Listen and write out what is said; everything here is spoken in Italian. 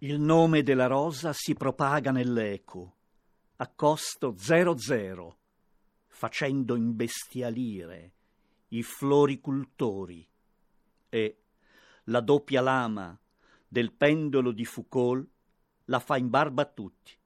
Il nome della rosa si propaga nell'eco, a costo zero zero, facendo imbestialire i floricultori e la doppia lama del pendolo di Foucault la fa in barba a tutti.